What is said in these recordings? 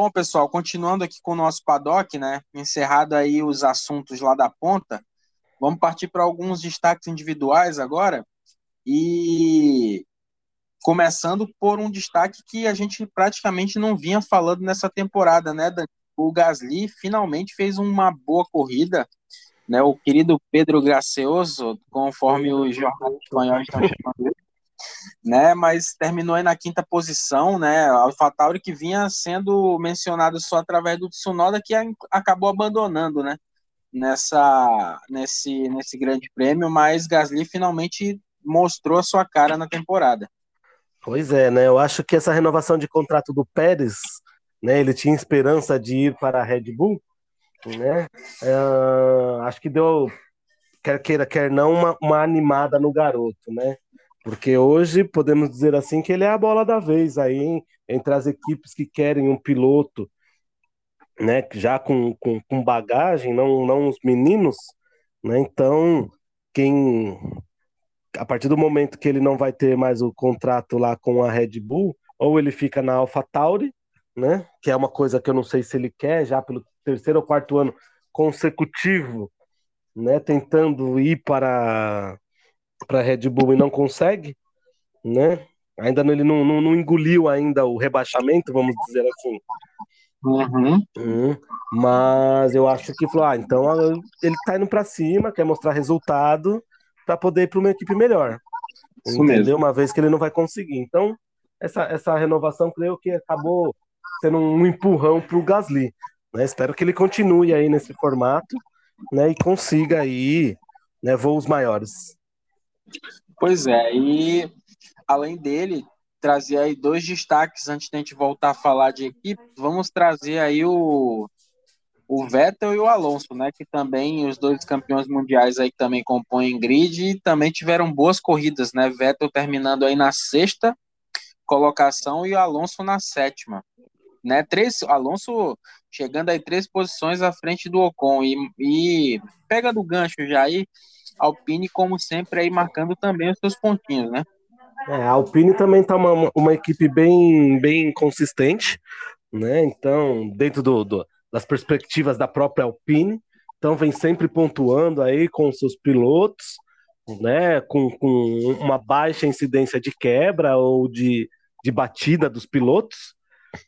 Bom, pessoal, continuando aqui com o nosso paddock, né? Encerrado aí os assuntos lá da ponta, vamos partir para alguns destaques individuais agora. E começando por um destaque que a gente praticamente não vinha falando nessa temporada, né? O Gasly finalmente fez uma boa corrida, né? O querido Pedro Gracioso, conforme os jornais espanhóis estão chamando ele, né? Mas terminou aí na quinta posição, né? AlphaTauri que vinha sendo mencionado só através do Tsunoda que acabou abandonando, né? Nessa nesse nesse grande prêmio, mas Gasly finalmente mostrou a sua cara na temporada. Pois é, né? Eu acho que essa renovação de contrato do Pérez, né? Ele tinha esperança de ir para a Red Bull, né? Uh, acho que deu, quer queira, quer não, uma, uma animada no garoto, né? Porque hoje podemos dizer assim que ele é a bola da vez aí entre as equipes que querem um piloto, né? Já com, com, com bagagem, não, não os meninos, né? Então, quem a partir do momento que ele não vai ter mais o contrato lá com a Red Bull, ou ele fica na AlphaTauri, né? Que é uma coisa que eu não sei se ele quer já pelo terceiro ou quarto ano consecutivo, né? Tentando ir para para Red Bull e não consegue, né? Ainda ele não, não, não, engoliu ainda o rebaixamento, vamos dizer assim. Uhum. Hum, mas eu acho que falou, ah, então ele tá indo para cima, quer mostrar resultado, para poder ir para uma equipe melhor. Isso entendeu? Mesmo. Uma vez que ele não vai conseguir. Então, essa, essa renovação, creio que acabou sendo um empurrão para o Gasly. Né? Espero que ele continue aí nesse formato né? e consiga aí né, voos maiores. Pois é, e além dele, trazer aí dois destaques antes de a gente voltar a falar de equipe, vamos trazer aí o o Vettel e o Alonso, né? Que também os dois campeões mundiais aí também compõem grid e também tiveram boas corridas, né? Vettel terminando aí na sexta colocação e o Alonso na sétima, né? Três, Alonso chegando aí três posições à frente do Ocon e, e pega do gancho já aí Alpine como sempre aí marcando também os seus pontinhos, né? É, a Alpine também tá uma, uma equipe bem bem consistente, né? Então dentro do, do das perspectivas da própria Alpine. Então vem sempre pontuando aí com seus pilotos, né, com, com uma baixa incidência de quebra ou de, de batida dos pilotos.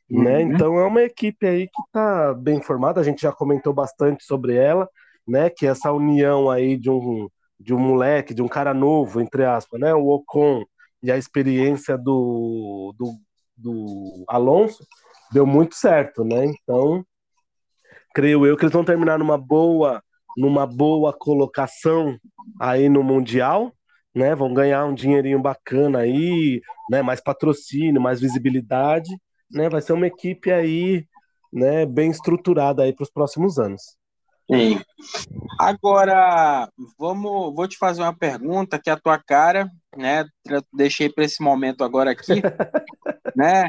Né? Uhum. Né? Então é uma equipe aí que está bem formada, a gente já comentou bastante sobre ela, né? Que essa união aí de um, de um moleque, de um cara novo, entre aspas, né? O Ocon e a experiência do, do, do Alonso deu muito certo, né? Então creio eu que eles vão terminar numa boa, numa boa colocação aí no Mundial, né? Vão ganhar um dinheirinho bacana aí, né? Mais patrocínio, mais visibilidade, né? Vai ser uma equipe aí, né? Bem estruturada aí para os próximos anos. Sim. Agora, vamos, vou te fazer uma pergunta que é a tua cara, né? Deixei para esse momento agora aqui, né?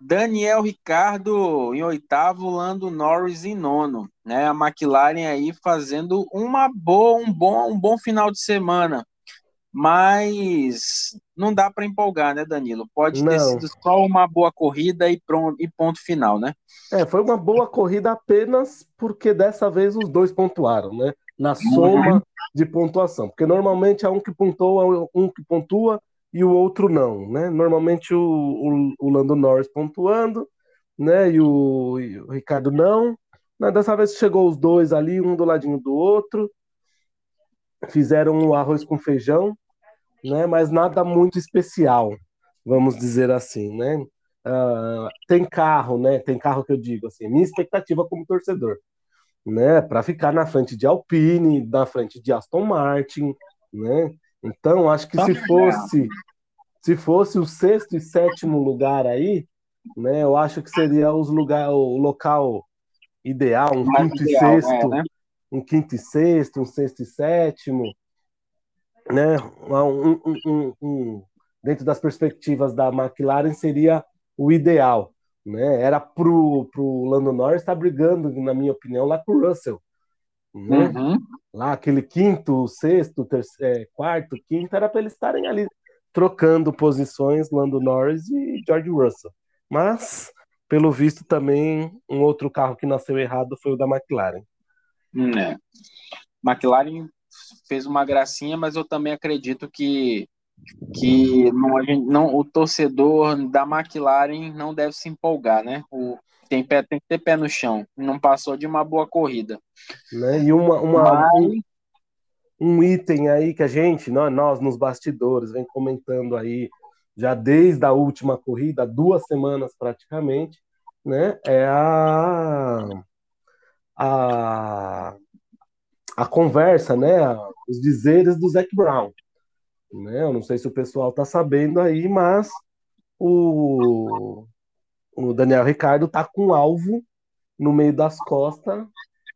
Daniel Ricardo em oitavo, Lando Norris em nono, né? A McLaren aí fazendo uma boa, um bom, um bom final de semana, mas não dá para empolgar, né, Danilo? Pode não. ter sido só uma boa corrida e pronto e ponto final, né? É, foi uma boa corrida apenas porque dessa vez os dois pontuaram, né? Na soma uhum. de pontuação, porque normalmente é um que pontua, um que pontua e o outro não, né? Normalmente o, o, o Lando Norris pontuando, né? E o, e o Ricardo não. Né? Dessa vez chegou os dois ali, um do ladinho do outro, fizeram um arroz com feijão, né? Mas nada muito especial, vamos dizer assim, né? Uh, tem carro, né? Tem carro que eu digo assim, minha expectativa como torcedor, né? Para ficar na frente de Alpine, na frente de Aston Martin, né? Então, acho que se fosse se fosse o sexto e sétimo lugar aí, né, eu acho que seria os lugar, o local ideal, um quinto ideal, e sexto, é, né? Um quinto e sexto, um sexto e sétimo, né, um, um, um, dentro das perspectivas da McLaren seria o ideal, né, era pro, pro Lando Norris estar tá brigando, na minha opinião, lá com o Russell, né? Uhum. Lá aquele quinto, sexto, terceiro, é, quarto, quinto, era para eles estarem ali trocando posições Lando Norris e George Russell. Mas pelo visto também um outro carro que nasceu errado foi o da McLaren. É. McLaren fez uma gracinha, mas eu também acredito que que não, gente, não, o torcedor da McLaren não deve se empolgar, né? O, tem, pé, tem que ter pé no chão. Não passou de uma boa corrida. Né? E uma, uma Mas... um, um, item aí que a gente, nós, nós nos bastidores, vem comentando aí já desde a última corrida, duas semanas praticamente, né? É a, a, a conversa, né? Os dizeres do Zac Brown. Né? Eu não sei se o pessoal está sabendo aí, mas o, o Daniel Ricardo está com um alvo no meio das costas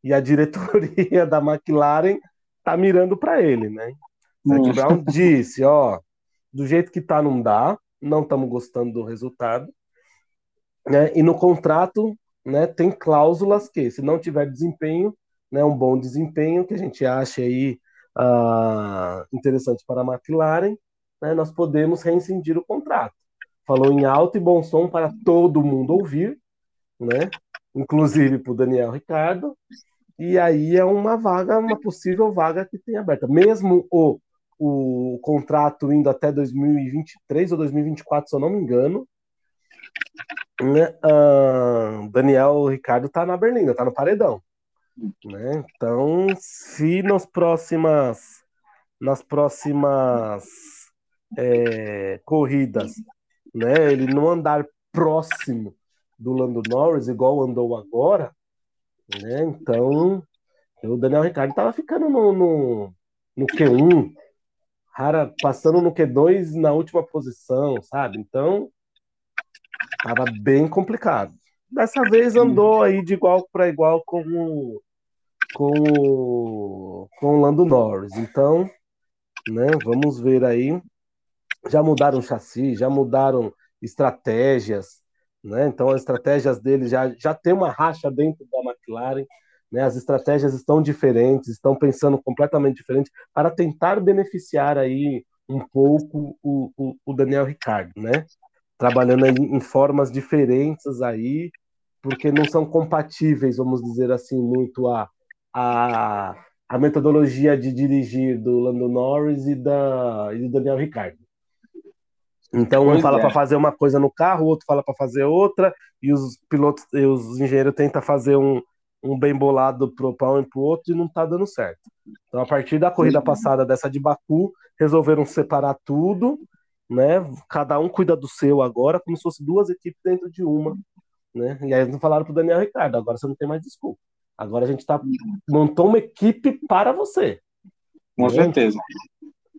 e a diretoria da McLaren está mirando para ele, né? Zac Brown disse, ó, do jeito que tá não dá, não estamos gostando do resultado, né? E no contrato, né, tem cláusulas que, se não tiver desempenho, né, um bom desempenho que a gente acha aí uh, interessante para a McLaren, né, nós podemos reincindir o contrato. Falou em alto e bom som para todo mundo ouvir, né? inclusive para o Daniel Ricardo, e aí é uma vaga, uma possível vaga que tem aberta. Mesmo o, o contrato indo até 2023 ou 2024, se eu não me engano, né? Uh, Daniel Ricardo está na Berlinda, está no paredão. Né? Então, se nas próximas nas próximas é, corridas, né, ele não andar próximo do Lando Norris igual andou agora, né? Então, o Daniel Ricciardo estava ficando no, no, no Q1, rara, passando no Q2 na última posição, sabe? Então, estava bem complicado. Dessa vez andou aí de igual para igual com o, com o, com o Lando Norris. Então, né, vamos ver aí. Já mudaram chassi, já mudaram estratégias, né? Então as estratégias dele já, já tem uma racha dentro da McLaren, né? As estratégias estão diferentes, estão pensando completamente diferente para tentar beneficiar aí um pouco o, o, o Daniel Ricardo, né? Trabalhando em formas diferentes aí, porque não são compatíveis, vamos dizer assim, muito a a, a metodologia de dirigir do Lando Norris e, da, e do Daniel Ricardo. Então, um fala é. para fazer uma coisa no carro, o outro fala para fazer outra, e os pilotos e os engenheiros tentam fazer um, um bem bolado para um e para o outro e não está dando certo. Então, a partir da corrida passada dessa de Baku, resolveram separar tudo, né? Cada um cuida do seu agora, como se fosse duas equipes dentro de uma, né? E aí eles não falaram para o Daniel Ricardo, agora você não tem mais desculpa. Agora a gente tá, montou uma equipe para você. Com certeza.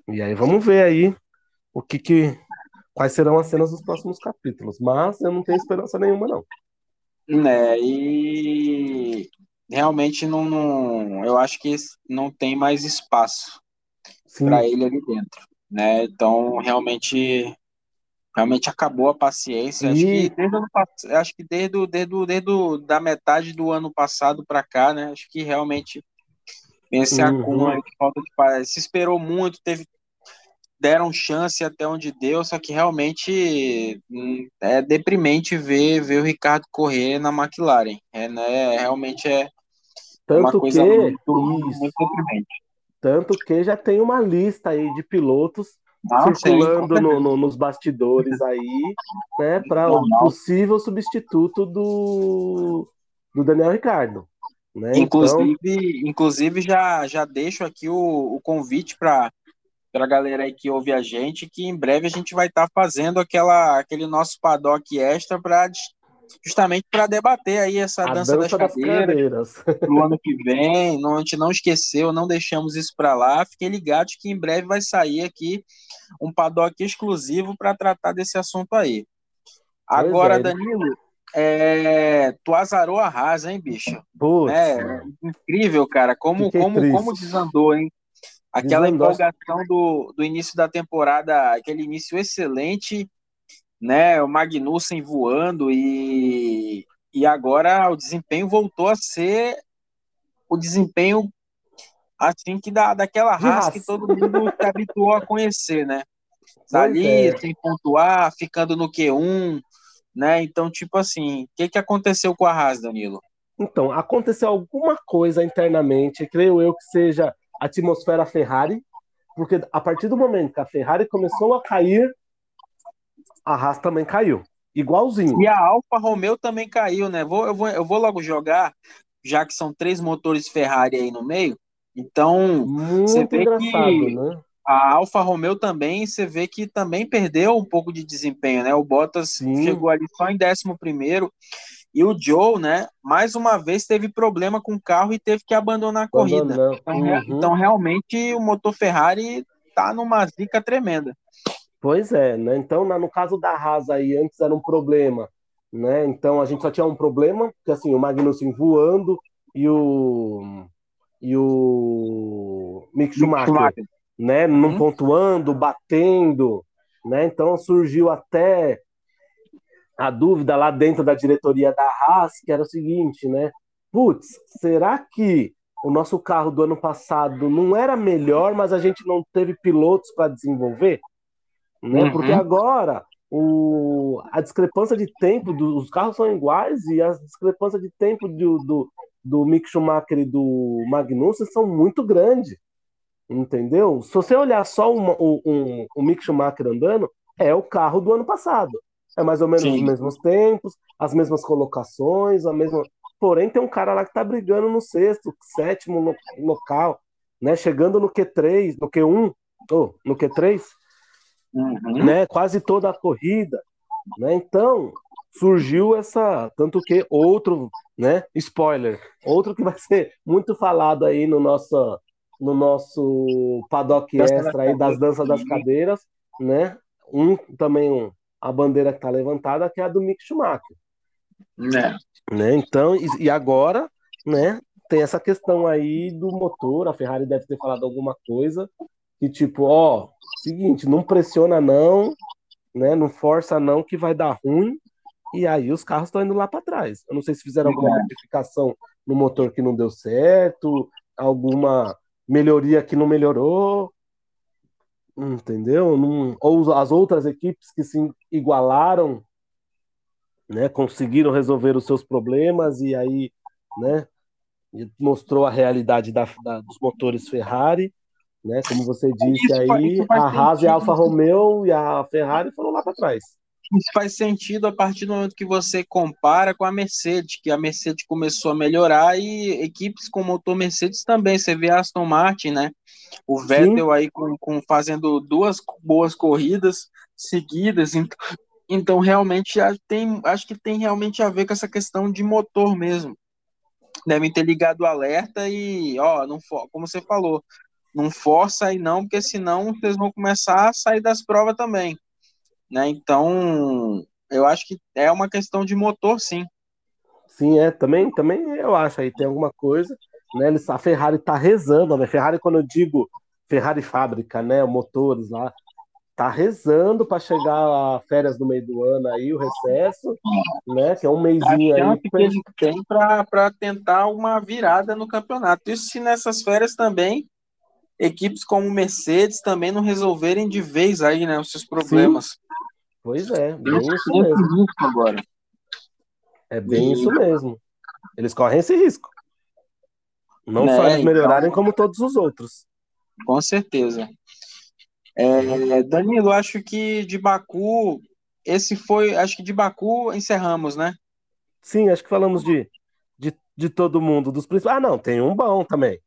E aí vamos ver aí o que, que quais serão as cenas dos próximos capítulos. Mas eu não tenho esperança nenhuma, não. Né, e realmente não, não eu acho que não tem mais espaço para ele ali dentro. Né? Então, realmente realmente acabou a paciência. Acho que desde, acho que desde, desde, desde da metade do ano passado para cá, né? Acho que realmente esse uhum. acúmulo de falta de paciência. Se esperou muito, teve deram chance até onde deu, só que realmente hum, é deprimente ver, ver o Ricardo correr na McLaren. É, né, realmente é Tanto uma coisa que, muito, muito deprimente. Tanto que já tem uma lista aí de pilotos não, circulando sim, no, no, nos bastidores aí, né, para o possível substituto do, do Daniel Ricardo. Né? Inclusive, então... inclusive já, já deixo aqui o, o convite para a galera aí que ouve a gente, que em breve a gente vai estar tá fazendo aquela, aquele nosso paddock extra para justamente para debater aí essa dança, dança, das, das cadeiras, no ano que vem. Não, a gente não esqueceu, não deixamos isso para lá. Fiquem ligados que em breve vai sair aqui um paddock exclusivo para tratar desse assunto aí. Agora, é. Danilo, é, tu azarou a rasa, hein, bicho? Putz, é, incrível, cara. Como, como, como desandou, hein? Aquela Desandou. empolgação do, do início da temporada, aquele início excelente né? O Magnussen voando e, e agora o desempenho voltou a ser o desempenho assim que dá daquela raça, que todo mundo se habituou a conhecer, né? Dali, é. sem pontuar, ficando no Q1, né? Então, tipo assim, o que, que aconteceu com a Haas, Danilo? Então, aconteceu alguma coisa internamente, creio eu que seja a atmosfera Ferrari, porque a partir do momento que a Ferrari começou a cair, a Haas também caiu. Igualzinho. E a Alfa Romeo também caiu, né? Vou, eu, vou, eu vou logo jogar, já que são três motores Ferrari aí no meio. Então, Muito você vê engraçado, que né? a Alfa Romeo também, você vê que também perdeu um pouco de desempenho, né? O Bottas Sim. chegou ali só em décimo primeiro. E o Joe, né, mais uma vez teve problema com o carro e teve que abandonar a corrida. Então, uhum. então, realmente, o motor Ferrari tá numa zica tremenda. Pois é, né? Então, no caso da Haas aí, antes era um problema, né? Então a gente só tinha um problema, que assim, o Magnussen voando e o e o Mick Schumacher, Schumacher. né, não uhum. pontuando, batendo, né? Então surgiu até a dúvida lá dentro da diretoria da Haas, que era o seguinte, né? Putz, será que o nosso carro do ano passado não era melhor, mas a gente não teve pilotos para desenvolver? Né? Uhum. Porque agora o, a discrepância de tempo dos carros são iguais e a discrepância de tempo do, do, do Mick Schumacher e do Magnussen são muito grandes. Entendeu? Se você olhar só uma, um, um, o Mick Schumacher andando, é o carro do ano passado. É mais ou menos Sim. os mesmos tempos, as mesmas colocações, a mesma. Porém, tem um cara lá que tá brigando no sexto, sétimo no, local, né? Chegando no Q3, no Q1, ou oh, no Q3, uhum. né? Quase toda a corrida, né? Então surgiu essa, tanto que outro, né? Spoiler, outro que vai ser muito falado aí no nosso no nosso paddock extra aí das danças das cadeiras, né? Um também um a bandeira que está levantada, que é a do Mick Schumacher. Né? né? Então, e, e, agora, né, tem essa questão aí do motor, a Ferrari deve ter falado alguma coisa, que tipo, ó, seguinte, não pressiona não, né, não força não, que vai dar ruim, e aí os carros estão indo lá para trás. Eu não sei se fizeram alguma modificação no motor que não deu certo, alguma melhoria que não melhorou, entendeu? Não, ou as outras equipes que se igualaram, né, conseguiram resolver os seus problemas e aí, né, mostrou a realidade da, da, dos motores Ferrari, né, como você disse isso, aí, a Haas e a Alfa Romeo e a Ferrari foram lá para trás. Isso faz sentido a partir do momento que você compara com a Mercedes, que a Mercedes começou a melhorar e equipes com motor Mercedes também. Você vê a Aston Martin, né? O Vettel Sim. aí com, com, fazendo duas boas corridas seguidas. Então, então realmente tem, acho que tem realmente a ver com essa questão de motor mesmo. Devem ter ligado o alerta e, ó, não como você falou, não força aí não, porque senão vocês vão começar a sair das provas também. Né? Então, eu acho que é uma questão de motor, sim. Sim, é, também, também eu acho aí, tem alguma coisa, né? A Ferrari tá rezando, né? Ferrari, quando eu digo Ferrari fábrica, né? Motores lá, tá rezando para chegar a férias no meio do ano aí, o recesso, né? Que é um mêsinho aí. que gente tem para tentar uma virada no campeonato. Isso se nessas férias também equipes como Mercedes também não resolverem de vez aí, né, os seus problemas. Sim. Pois é, bem isso mesmo. Agora. É bem e... isso mesmo. Eles correm esse risco. Não né? só eles melhorarem, então... como todos os outros. Com certeza. É, Danilo, acho que de Baku, esse foi, acho que de Baku encerramos, né? Sim, acho que falamos de, de, de todo mundo, dos principais. Ah, não, tem um bom também.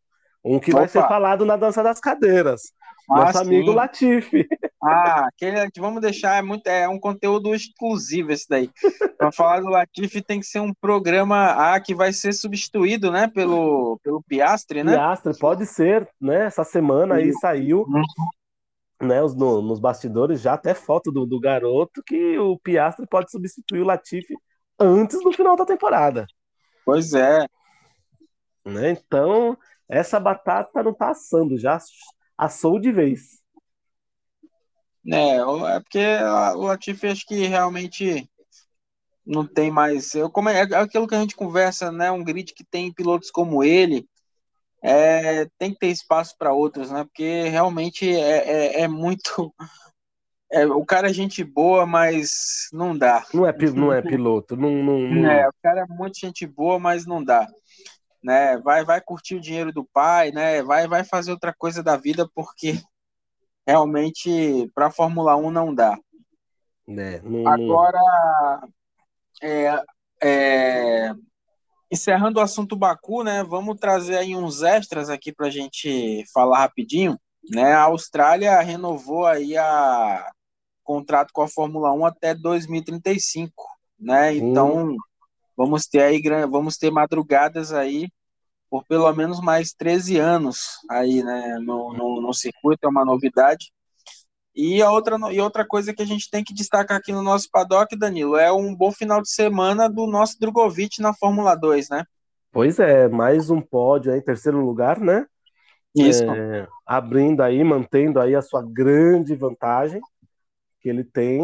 Um que Opa. vai ser falado na dança das cadeiras. Ah, Nosso sim. amigo Latifi. Ah, aquele, vamos deixar, é, muito, é um conteúdo exclusivo esse daí. Para falar do Latifi tem que ser um programa ah, que vai ser substituído, né, pelo, pelo Piastre, né? Piastre, pode ser, né? Essa semana aí saiu, né, os, no, nos bastidores, já até foto do, do garoto, que o Piastre pode substituir o Latifi antes do final da temporada. Pois é. Né? Então, essa batata não tá assando, já assou de vez. É, é porque o Latifi acho que realmente não tem mais. Eu, como é, é aquilo que a gente conversa, né? Um grid que tem pilotos como ele, é, tem que ter espaço para outros, né? Porque realmente é, é, é, muito é, o cara é gente boa, mas não dá. Não é, não é piloto. Não, não, não... É, o cara é muito gente boa, mas não dá. Né? Vai, vai curtir o dinheiro do pai, né? Vai, vai fazer outra coisa da vida, porque realmente para a Fórmula 1 não dá. É, não, Agora, é, é, encerrando o assunto Baku, né? Vamos trazer aí uns extras aqui para a gente falar rapidinho. Né, a Austrália renovou aí a contrato com a Fórmula 1 até 2035, né? Então, hum. Vamos ter aí vamos ter madrugadas aí por pelo menos mais 13 anos aí, né, no, no, no circuito, é uma novidade. E a outra, e outra coisa que a gente tem que destacar aqui no nosso paddock, Danilo, é um bom final de semana do nosso Drogovic na Fórmula 2, né? Pois é, mais um pódio aí, em terceiro lugar, né? Isso. É, abrindo aí, mantendo aí a sua grande vantagem que ele tem.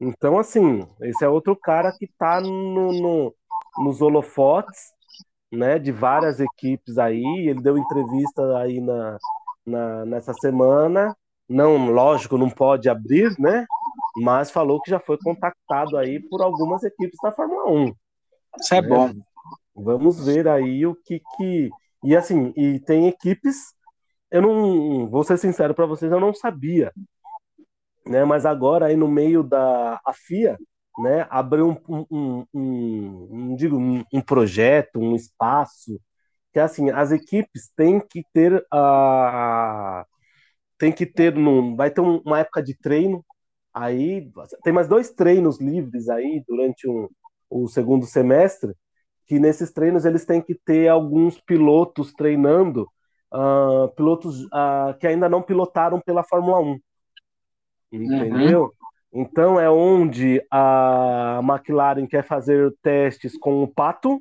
Então, assim, esse é outro cara que está no, no, nos holofotes, né, de várias equipes aí. Ele deu entrevista aí na, na, nessa semana. Não, lógico, não pode abrir, né? Mas falou que já foi contactado aí por algumas equipes da Fórmula 1. Isso é né? bom. Vamos ver aí o que que. E assim, e tem equipes. Eu não vou ser sincero para vocês, eu não sabia né? Mas agora aí no meio da a FIA, né? Abriu um, um, um, digo um, um, projeto, um espaço que assim as equipes têm que ter a tem que ter no, vai ter uma época de treino aí tem mais dois treinos livres aí durante um, o segundo semestre que nesses treinos eles têm que ter alguns pilotos treinando uh, pilotos uh, que ainda não pilotaram pela Fórmula 1 entendeu? Uhum. Então é onde a McLaren quer fazer testes com o Pato,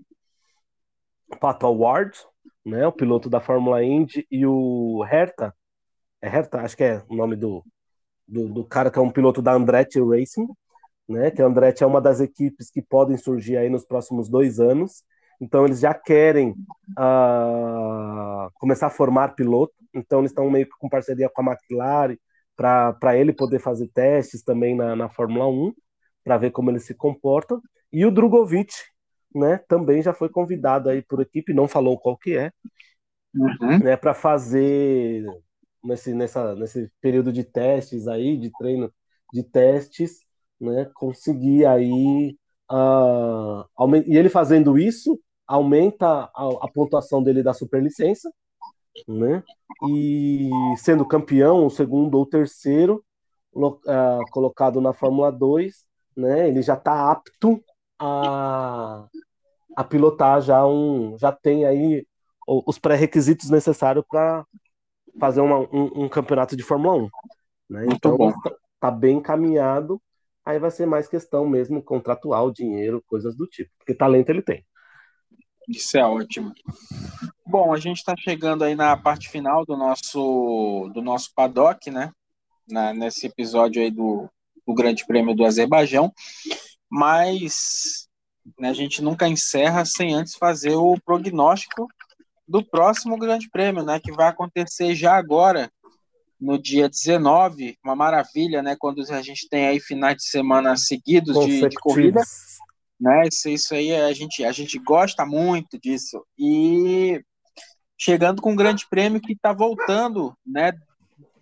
Pato Award, né, o piloto da Fórmula Indy, e o Herta, é Herta, acho que é o nome do, do, do cara que é um piloto da Andretti Racing, né, que a Andretti é uma das equipes que podem surgir aí nos próximos dois anos, então eles já querem uh, começar a formar piloto, então eles estão meio que com parceria com a McLaren, para ele poder fazer testes também na, na Fórmula 1, para ver como ele se comporta. E o Drogovic, né, também já foi convidado aí por equipe, não falou qual que é, uhum. né, para fazer nesse, nessa, nesse período de testes aí, de treino de testes, né, conseguir aí uh, e ele fazendo isso aumenta a, a pontuação dele da superlicença, né? E sendo campeão, o segundo ou terceiro, uh, colocado na Fórmula 2, né? Ele já está apto a, a pilotar já um, já tem aí os pré-requisitos necessários para fazer uma, um, um, campeonato de Fórmula 1. Né? Então tá, tá bem encaminhado. Aí vai ser mais questão mesmo contratual, dinheiro, coisas do tipo. Porque talento ele tem. Isso é ótimo. Bom, a gente está chegando aí na parte final do nosso do nosso paddock, né? Na, nesse episódio aí do, do Grande Prêmio do Azerbaijão, mas né, a gente nunca encerra sem antes fazer o prognóstico do próximo Grande Prêmio, né? Que vai acontecer já agora, no dia 19, uma maravilha, né? Quando a gente tem aí finais de semana seguidos de, de corrida né? Isso, isso aí a gente, a gente gosta muito disso. E chegando com um grande prêmio que está voltando, né?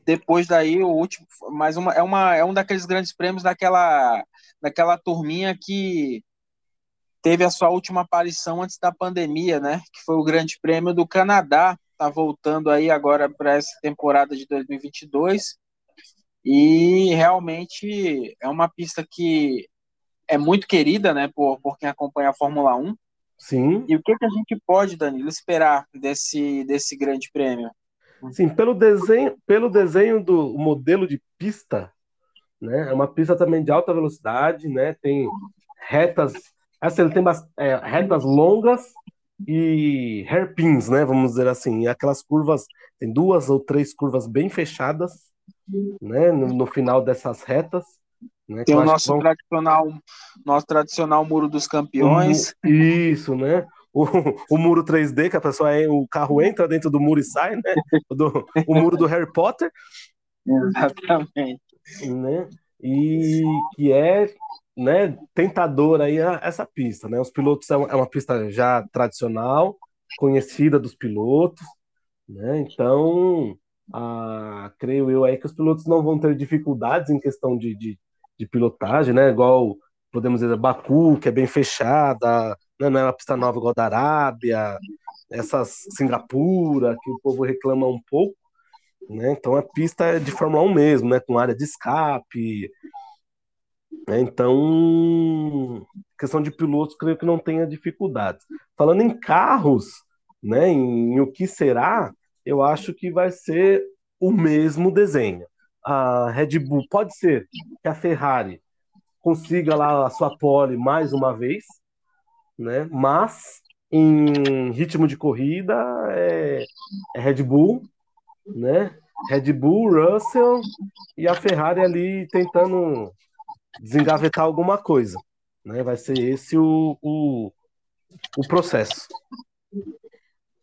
Depois daí o último, mais uma é uma é um daqueles grandes prêmios daquela daquela turminha que teve a sua última aparição antes da pandemia, né? Que foi o Grande Prêmio do Canadá, tá voltando aí agora para essa temporada de 2022. E realmente é uma pista que é muito querida, né, por, por quem acompanha a Fórmula 1. Sim. E o que, que a gente pode, Danilo, esperar desse, desse grande prêmio? Sim, pelo desenho, pelo desenho do modelo de pista, né, é uma pista também de alta velocidade, né, tem retas, assim, ele tem é, retas longas e hairpins, né, vamos dizer assim, e aquelas curvas, tem duas ou três curvas bem fechadas, né, no, no final dessas retas, né? Tem o nosso vão... tradicional, nosso tradicional muro dos campeões. O, isso, né? O, o muro 3D, que a pessoa é, o carro entra dentro do muro e sai, né? Do, o muro do Harry Potter. Exatamente. Né? e que é né, tentadora aí essa pista, né? Os pilotos é uma pista já tradicional, conhecida dos pilotos, né? Então, a, creio eu aí que os pilotos não vão ter dificuldades em questão de, de, de pilotagem, né? Igual podemos dizer Baku, que é bem fechada, né? não é uma pista nova igual da Arábia, essas Singapura, que o povo reclama um pouco, né? Então a pista é de Fórmula 1 mesmo, né? Com área de escape. Né? Então, questão de pilotos, creio que não tenha dificuldades. Falando em carros, né? Em, em o que será, eu acho que vai ser o mesmo desenho. A Red Bull pode ser que a Ferrari consiga lá a sua pole mais uma vez, né? Mas em ritmo de corrida é, é Red Bull, né? Red Bull, Russell e a Ferrari ali tentando desengavetar alguma coisa. Né? Vai ser esse o, o, o processo.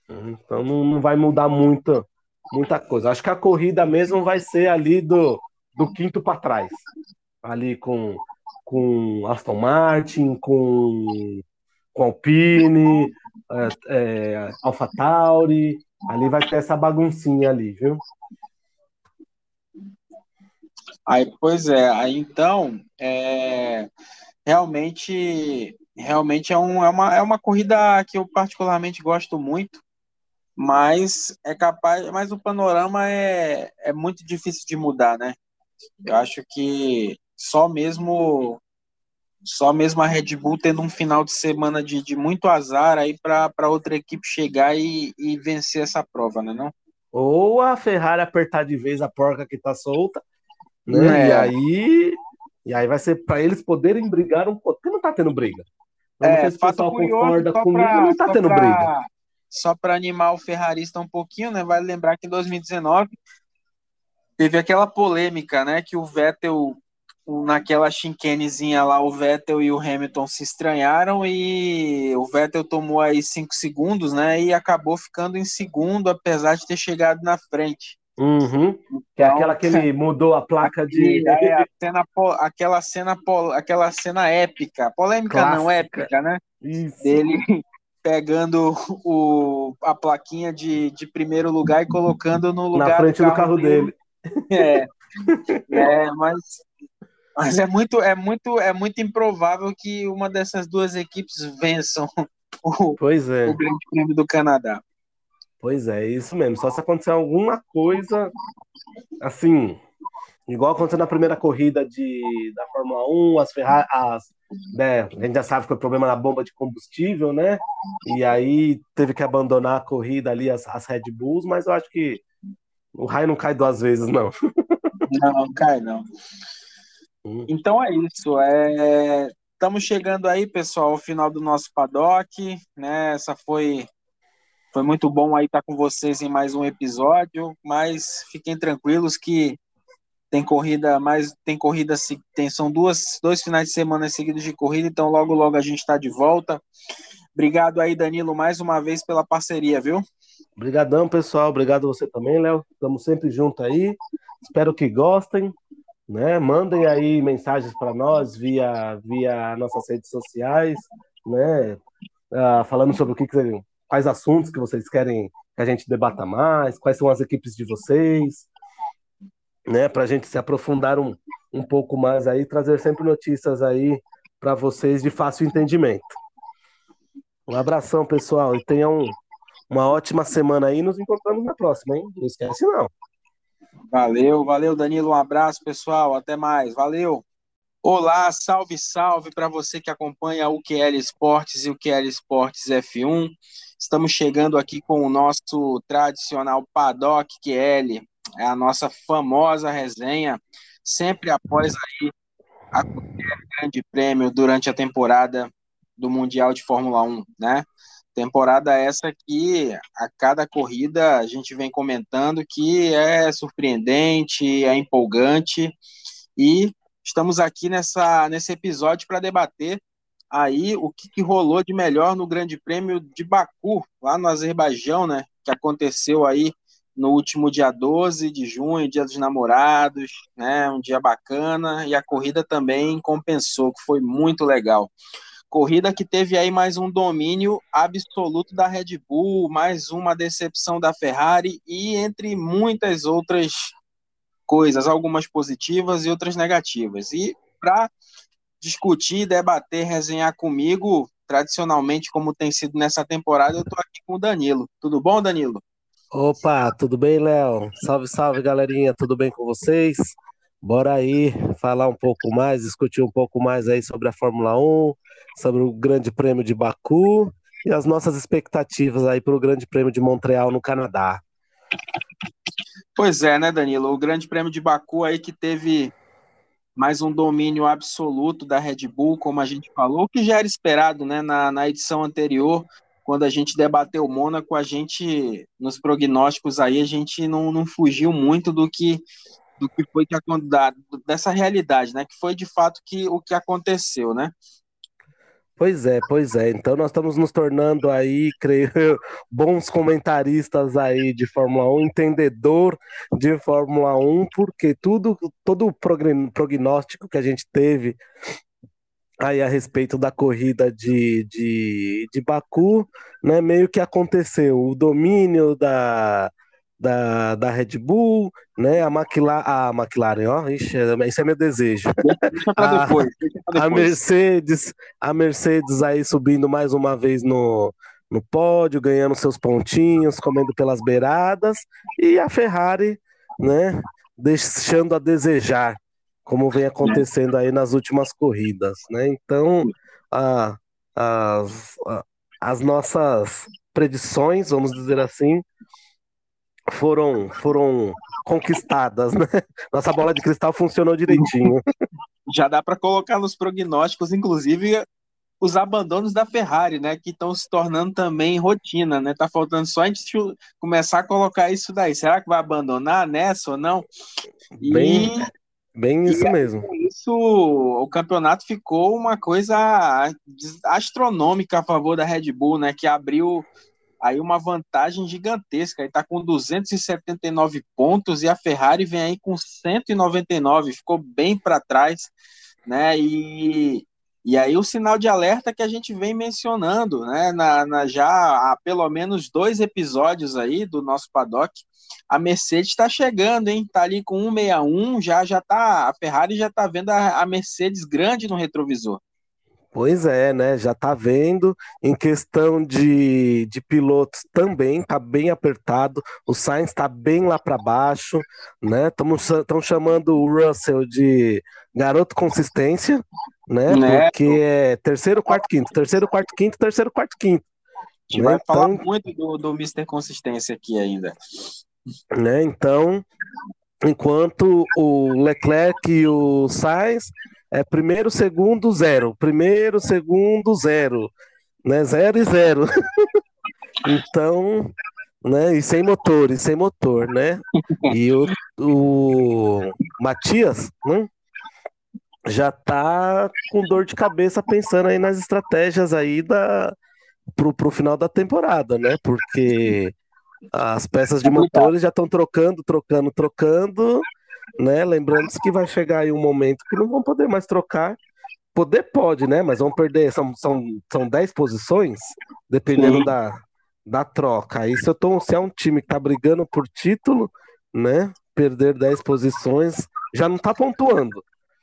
Então não, não vai mudar muita, muita coisa. Acho que a corrida mesmo vai ser ali do, do quinto para trás. Ali com, com Aston Martin, com, com Alpine, é, é, AlphaTauri, Ali vai ter essa baguncinha ali, viu? Aí, pois é, aí então, é, realmente, realmente é, um, é, uma, é uma corrida que eu particularmente gosto muito, mas é capaz, mas o panorama é, é muito difícil de mudar, né? Eu acho que só mesmo só mesmo a Red Bull tendo um final de semana de, de muito azar aí para outra equipe chegar e, e vencer essa prova, né? Não? Ou a Ferrari apertar de vez a porca que tá solta, né? É. E aí e aí vai ser para eles poderem brigar um pouco. Porque não tá tendo briga. Eu é, não sei se o pessoal concorda comigo, pra, não tá tendo pra, briga. Só para animar o ferrarista um pouquinho, né? Vale lembrar que em 2019 teve aquela polêmica, né? Que o Vettel naquela chinquenezinha lá, o Vettel e o Hamilton se estranharam e o Vettel tomou aí cinco segundos, né? E acabou ficando em segundo, apesar de ter chegado na frente. Uhum. Que é então, aquela que ele mudou a placa de. É, a cena, aquela, cena, aquela cena épica. Polêmica Clássica. não, épica, né? Isso. Dele pegando o, a plaquinha de, de primeiro lugar e colocando no lugar. Na frente do carro, do carro dele. dele. É. é, mas mas é muito, é muito, é muito improvável que uma dessas duas equipes vençam o, pois é. o Grande Prêmio do Canadá. Pois é, isso mesmo. Só se acontecer alguma coisa assim, igual aconteceu na primeira corrida de, da Fórmula 1, as Ferrari, as, né, a gente já sabe que foi problema na bomba de combustível, né? E aí teve que abandonar a corrida ali, as, as Red Bulls, mas eu acho que o raio não cai duas vezes, não. Não, não cai, não. Hum. Então é isso. É... Estamos chegando aí, pessoal, ao final do nosso paddock. Né? Essa foi, foi muito bom aí estar com vocês em mais um episódio, mas fiquem tranquilos que tem corrida mais tem corrida tem são duas dois finais de semana seguidos de corrida então logo logo a gente está de volta. Obrigado aí Danilo mais uma vez pela parceria viu? Obrigadão pessoal. Obrigado você também Léo. Estamos sempre junto aí. Espero que gostem né? Mandem aí mensagens para nós via, via nossas redes sociais, né? Uh, falando sobre o que, que quais assuntos que vocês querem que a gente debata mais, quais são as equipes de vocês, né? Para a gente se aprofundar um, um pouco mais aí, trazer sempre notícias aí para vocês de fácil entendimento. Um abração, pessoal, e tenham uma ótima semana aí. Nos encontramos na próxima, hein? Não esquece, não. Valeu, valeu, Danilo. Um abraço, pessoal. Até mais. Valeu. Olá, salve, salve para você que acompanha o QL Esportes e o QL Esportes F1. Estamos chegando aqui com o nosso tradicional Paddock QL, é a nossa famosa resenha, sempre após aí a grande prêmio durante a temporada do Mundial de Fórmula 1, né? Temporada essa que a cada corrida a gente vem comentando que é surpreendente, é empolgante e estamos aqui nessa, nesse episódio para debater aí o que, que, rolou de melhor no Grande Prêmio de Baku, lá no Azerbaijão, né, que aconteceu aí no último dia 12 de junho, dia dos namorados, né? Um dia bacana e a corrida também compensou, que foi muito legal. Corrida que teve aí mais um domínio absoluto da Red Bull, mais uma decepção da Ferrari e entre muitas outras coisas, algumas positivas e outras negativas. E para discutir, debater, resenhar comigo, tradicionalmente, como tem sido nessa temporada, eu estou aqui com o Danilo. Tudo bom, Danilo? Opa, tudo bem, Léo? Salve, salve, galerinha, tudo bem com vocês? Bora aí falar um pouco mais, discutir um pouco mais aí sobre a Fórmula 1, sobre o Grande Prêmio de Baku e as nossas expectativas aí para o Grande Prêmio de Montreal no Canadá. Pois é, né, Danilo? O Grande Prêmio de Baku aí que teve mais um domínio absoluto da Red Bull, como a gente falou, que já era esperado, né, na, na edição anterior quando a gente debateu o Mônaco, a gente, nos prognósticos aí, a gente não, não fugiu muito do que do que foi que dessa realidade, né? Que foi de fato que o que aconteceu, né? Pois é, pois é. Então nós estamos nos tornando aí, creio, bons comentaristas aí de Fórmula 1, entendedor de Fórmula 1, porque tudo, todo o prognóstico que a gente teve aí a respeito da corrida de, de, de Baku, né, meio que aconteceu o domínio da, da, da Red Bull, né, a McLaren, a McLaren, ó, ixi, isso é meu desejo. Deixa pra depois, deixa pra depois. A Mercedes, a Mercedes aí subindo mais uma vez no, no pódio, ganhando seus pontinhos, comendo pelas beiradas, e a Ferrari, né, deixando a desejar, como vem acontecendo aí nas últimas corridas, né? Então, a, a, as nossas predições, vamos dizer assim, foram, foram conquistadas, né? Nossa bola de cristal funcionou direitinho. Já dá para colocar nos prognósticos, inclusive os abandonos da Ferrari, né, que estão se tornando também rotina, né? Tá faltando só a gente começar a colocar isso daí. Será que vai abandonar nessa ou não? E Bem isso e, mesmo. Isso, o campeonato ficou uma coisa astronômica a favor da Red Bull, né? Que abriu aí uma vantagem gigantesca. Está com 279 pontos e a Ferrari vem aí com 199, ficou bem para trás, né? E, e aí o sinal de alerta que a gente vem mencionando, né? Na, na já há pelo menos dois episódios aí do nosso paddock a Mercedes está chegando, hein? Tá ali com 161, já já tá, a Ferrari já tá vendo a, a Mercedes grande no retrovisor. Pois é, né? Já tá vendo. Em questão de, de pilotos também, tá bem apertado. O Sainz tá bem lá para baixo, né? Estão chamando o Russell de garoto consistência, né? né? Porque é terceiro, quarto, quinto, terceiro, quarto, quinto, terceiro, quarto, quinto. A gente né? vai falar então... muito do, do Mr. Consistência aqui ainda. Né? Então, enquanto o Leclerc e o Sainz é primeiro, segundo, zero. Primeiro, segundo, zero. Né? Zero e zero. então, né? E sem motor, e sem motor, né? E o, o Matias, né? Já tá com dor de cabeça pensando aí nas estratégias aí da pro, pro final da temporada, né? Porque as peças de motores já estão trocando, trocando, trocando, né? Lembrando que vai chegar aí um momento que não vão poder mais trocar. Poder pode, né? Mas vão perder, são, são, são 10 posições, dependendo da, da troca. Aí se, eu tô, se é um time que tá brigando por título, né? Perder 10 posições, já não tá pontuando.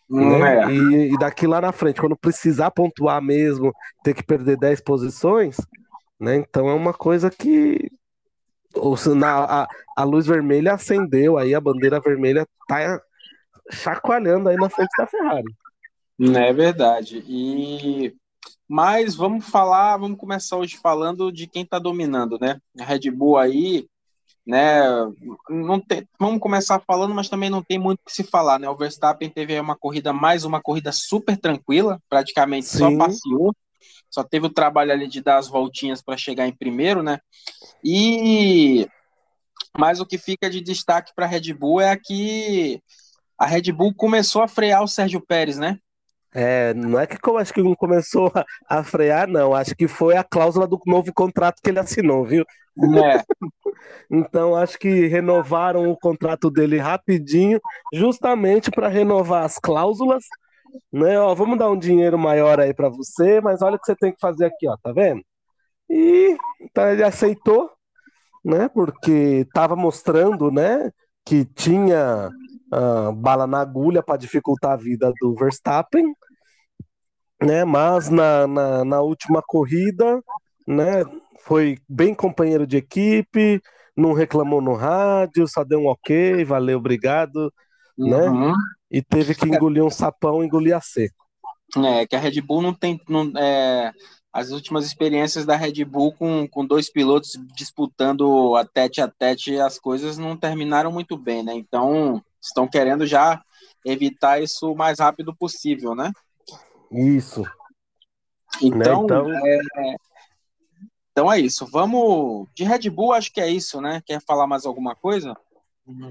Né? É. E, e, daqui lá na frente, quando precisar pontuar mesmo, ter que perder 10 posições, né? Então é uma coisa que na, a, a luz vermelha acendeu, aí a bandeira vermelha tá chacoalhando aí na frente da Ferrari. É verdade. E mas vamos falar, vamos começar hoje falando de quem está dominando, né? A Red Bull aí, né? Não tem, vamos começar falando, mas também não tem muito o que se falar, né? O Verstappen teve uma corrida, mais uma corrida super tranquila, praticamente Sim. só passeou, só teve o trabalho ali de dar as voltinhas para chegar em primeiro, né? E mas o que fica de destaque para a Red Bull é que a Red Bull começou a frear o Sérgio Pérez, né? É, não é que eu acho que não começou a frear, não. Acho que foi a cláusula do novo contrato que ele assinou, viu? É. Então acho que renovaram o contrato dele rapidinho, justamente para renovar as cláusulas, né? Ó, vamos dar um dinheiro maior aí para você, mas olha o que você tem que fazer aqui, ó, tá vendo? E então ele aceitou, né? Porque estava mostrando, né, que tinha uh, bala na agulha para dificultar a vida do Verstappen, né? Mas na, na, na última corrida, né? Foi bem companheiro de equipe, não reclamou no rádio, só deu um ok, valeu, obrigado, né? Uhum. E teve que engolir um sapão, engolir a seco. É, que a Red Bull não tem. Não, é, as últimas experiências da Red Bull com, com dois pilotos disputando a tete a tete, as coisas não terminaram muito bem, né? Então, estão querendo já evitar isso o mais rápido possível, né? Isso. Então, Né, então- É, então é isso. Vamos. De Red Bull, acho que é isso, né? Quer falar mais alguma coisa?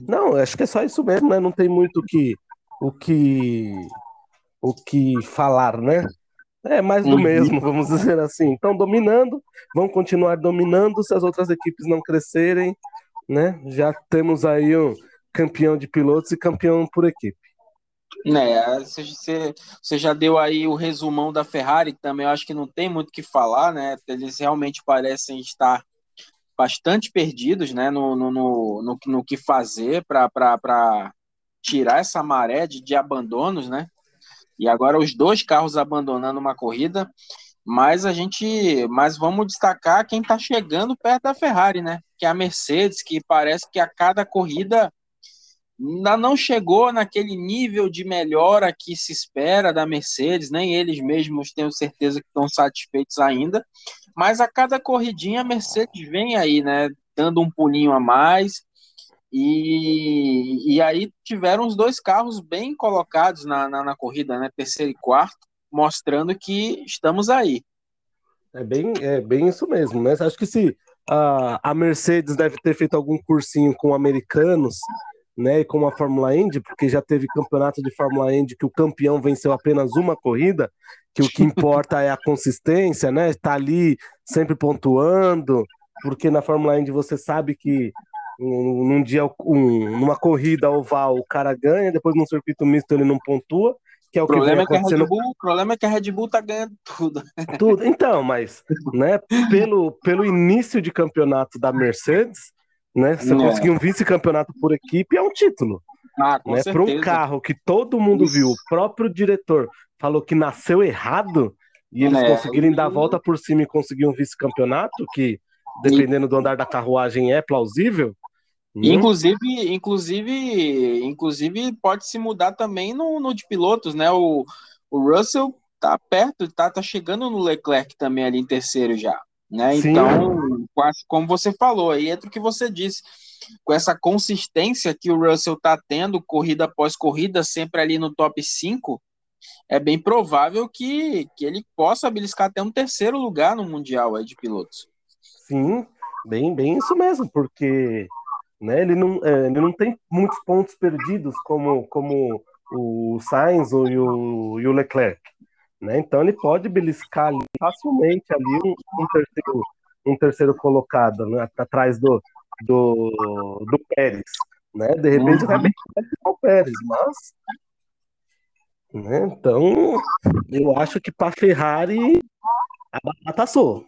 Não, acho que é só isso mesmo, né? Não tem muito o que, o que, o que falar, né? É mais do Uhum. mesmo, vamos dizer assim. Estão dominando, vão continuar dominando se as outras equipes não crescerem, né? Já temos aí um campeão de pilotos e campeão por equipe. Né, você, você- já deu aí o resumão da Ferrari também, eu acho que não tem muito o que falar, né? Eles realmente parecem estar bastante perdidos, né? No, no, no, no, no que fazer para tirar essa maré de, de abandonos, né? E agora os dois carros abandonando uma corrida, mas a gente, mas vamos destacar quem está chegando perto da Ferrari, né? Que é a Mercedes, que parece que a cada corrida ainda não chegou naquele nível de melhora que se espera da Mercedes, nem eles mesmos tenho certeza que estão satisfeitos ainda, mas a cada corridinha a Mercedes vem aí, né, dando um pulinho a mais, e, e aí tiveram os dois carros bem colocados na, na, na corrida, né, terceiro e quarto, mostrando que estamos aí. É bem, é bem isso mesmo, né? Acho que se a, a Mercedes deve ter feito algum cursinho com americanos, né, e com a Fórmula Indy, porque já teve campeonato de Fórmula Indy que o campeão venceu apenas uma corrida, que o que importa é a consistência, né? Está ali sempre pontuando, porque na Fórmula Indy você sabe que um, num dia, um, numa corrida oval o cara ganha, depois num circuito misto ele não pontua, que é o, O que problema é que a acontecendo Red Bull, o problema é que a Red Bull tá ganhando tudo. tudo. Então, mas, né, pelo, pelo início de campeonato da Mercedes, né, você conseguir um vice-campeonato por equipe é um título, Ah, né? Para um carro que todo mundo Isso. viu, o próprio diretor falou que nasceu errado e eles É. conseguirem dar a volta por cima e conseguir um vice-campeonato que, dependendo do andar da carruagem, é plausível. né? Inclusive, inclusive, inclusive pode se mudar também no, no de pilotos, né? O, o Russell tá perto, tá, tá chegando no Leclerc também ali em terceiro já, né? Sim. Então, como você falou, aí entra o que você disse, com essa consistência que o Russell tá tendo, corrida após corrida, sempre ali no top 5, é bem provável que, que ele possa beliscar até um terceiro lugar no Mundial aí de pilotos. Sim, bem, bem isso mesmo, porque né, ele, não, é, ele não tem muitos pontos perdidos como, como o Sainz ou, e, o, e o Leclerc. Né? Então ele pode beliscar ali, facilmente ali um, um terceiro, um terceiro colocado né, atrás do, do, do Pérez. Né? De repente Uhum. vai bem com o Pérez, mas. Né? Então eu acho que para Ferrari a batata assou.